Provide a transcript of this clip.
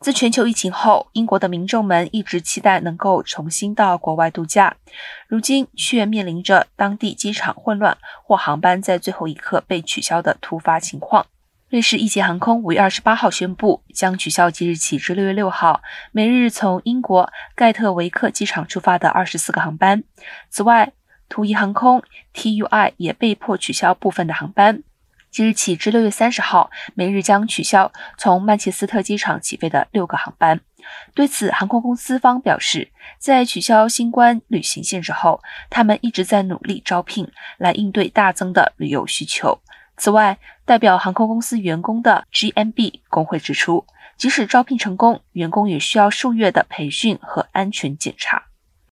自全球疫情后，英国的民众们一直期待能够重新到国外度假，如今却面临着当地机场混乱或航班在最后一刻被取消的突发情况。瑞士一捷航空五月二十八号宣布，将取消即日起至六月六号每日从英国盖特维克机场出发的二十四个航班。此外，途逸航空 （TUI） 也被迫取消部分的航班。即日起至六月三十号，每日将取消从曼彻斯特机场起飞的六个航班。对此，航空公司方表示，在取消新冠旅行限制后，他们一直在努力招聘来应对大增的旅游需求。此外，代表航空公司员工的 GMB 工会指出，即使招聘成功，员工也需要数月的培训和安全检查。